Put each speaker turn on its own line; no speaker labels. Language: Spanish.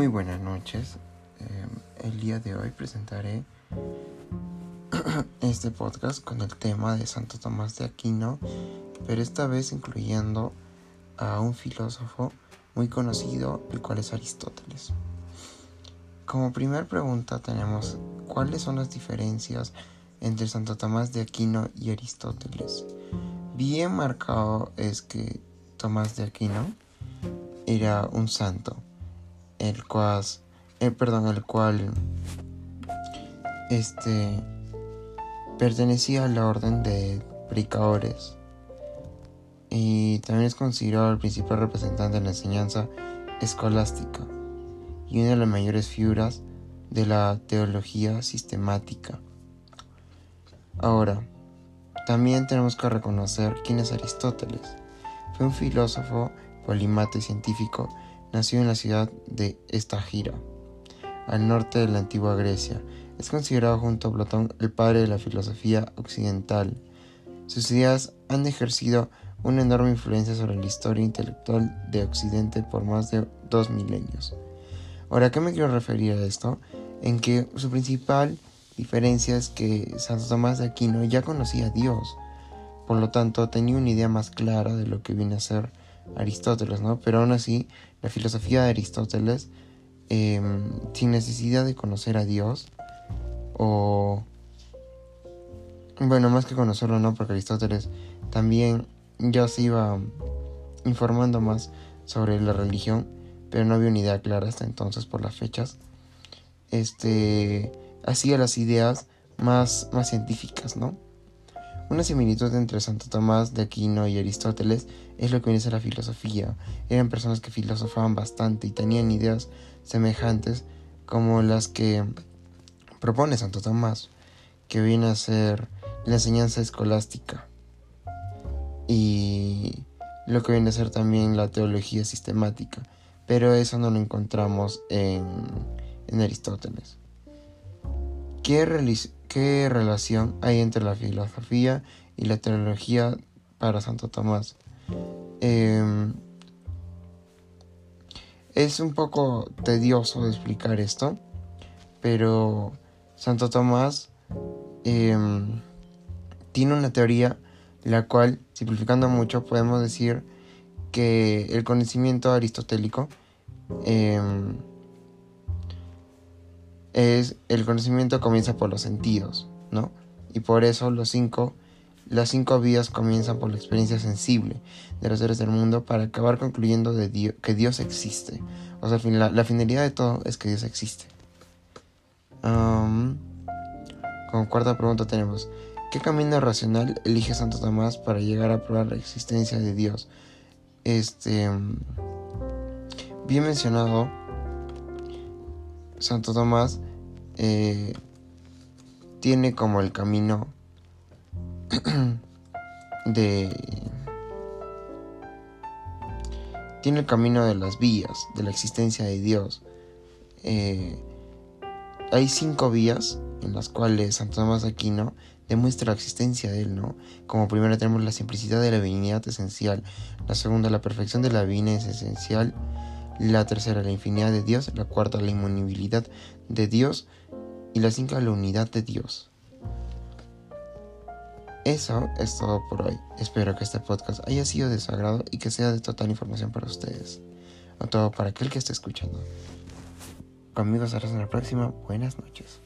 Muy buenas noches. Eh, el día de hoy presentaré este podcast con el tema de Santo Tomás de Aquino, pero esta vez incluyendo a un filósofo muy conocido, el cual es Aristóteles. Como primera pregunta tenemos cuáles son las diferencias entre Santo Tomás de Aquino y Aristóteles. Bien marcado es que Tomás de Aquino era un santo el cual, eh, perdón, el cual, este, pertenecía a la orden de predicadores y también es considerado el principal representante de la enseñanza escolástica y una de las mayores figuras de la teología sistemática. Ahora, también tenemos que reconocer quién es Aristóteles. Fue un filósofo, polimata y científico nació en la ciudad de Estagira, al norte de la antigua Grecia. Es considerado junto a Platón el padre de la filosofía occidental. Sus ideas han ejercido una enorme influencia sobre la historia intelectual de Occidente por más de dos milenios. Ahora, ¿a qué me quiero referir a esto? En que su principal diferencia es que Santo Tomás de Aquino ya conocía a Dios, por lo tanto tenía una idea más clara de lo que viene a ser Aristóteles, ¿no? Pero aún así, la filosofía de Aristóteles, em, sin necesidad de conocer a Dios, o... Bueno, más que conocerlo, ¿no? Porque Aristóteles también ya se iba informando más sobre la religión, pero no había una idea clara hasta entonces por las fechas. Este hacía las ideas más, más científicas, ¿no? Una similitud entre Santo Tomás de Aquino y Aristóteles es lo que viene a la filosofía. Eran personas que filosofaban bastante y tenían ideas semejantes como las que propone Santo Tomás, que viene a ser la enseñanza escolástica y lo que viene a ser también la teología sistemática, pero eso no lo encontramos en, en Aristóteles. ¿Qué, ¿Qué relación hay entre la filosofía y la teología para Santo Tomás? Em, es un poco tedioso explicar esto, pero Santo Tomás em, tiene una teoría la cual, simplificando mucho, podemos decir que el conocimiento aristotélico em, es el conocimiento comienza por los sentidos, ¿no? Y por eso los cinco, las cinco vías comienzan por la experiencia sensible de los seres del mundo para acabar concluyendo de que Dios existe. O sea, la, finalidad de todo es que Dios existe. como cuarta pregunta tenemos, ¿qué camino racional elige Santo Tomás para llegar a probar la existencia de Dios? Este, bien mencionado, Santo Tomás eh, tiene como el camino de... Tiene el camino de las vías, de la existencia de Dios. Eh, hay cinco vías en las cuales Santo Tomás Aquino demuestra la existencia de él, ¿no? Como primera tenemos la simplicidad de la divinidad esencial, la segunda la perfección de la divinidad es esencial, la tercera la infinidad de Dios, la cuarta la inmunibilidad de Dios y la cinco la unidad de Dios. Eso es todo por hoy. Espero que este podcast haya sido de su agrado y que sea de total información para ustedes. O todo para aquel que esté escuchando. Conmigo serás en la próxima. Buenas noches.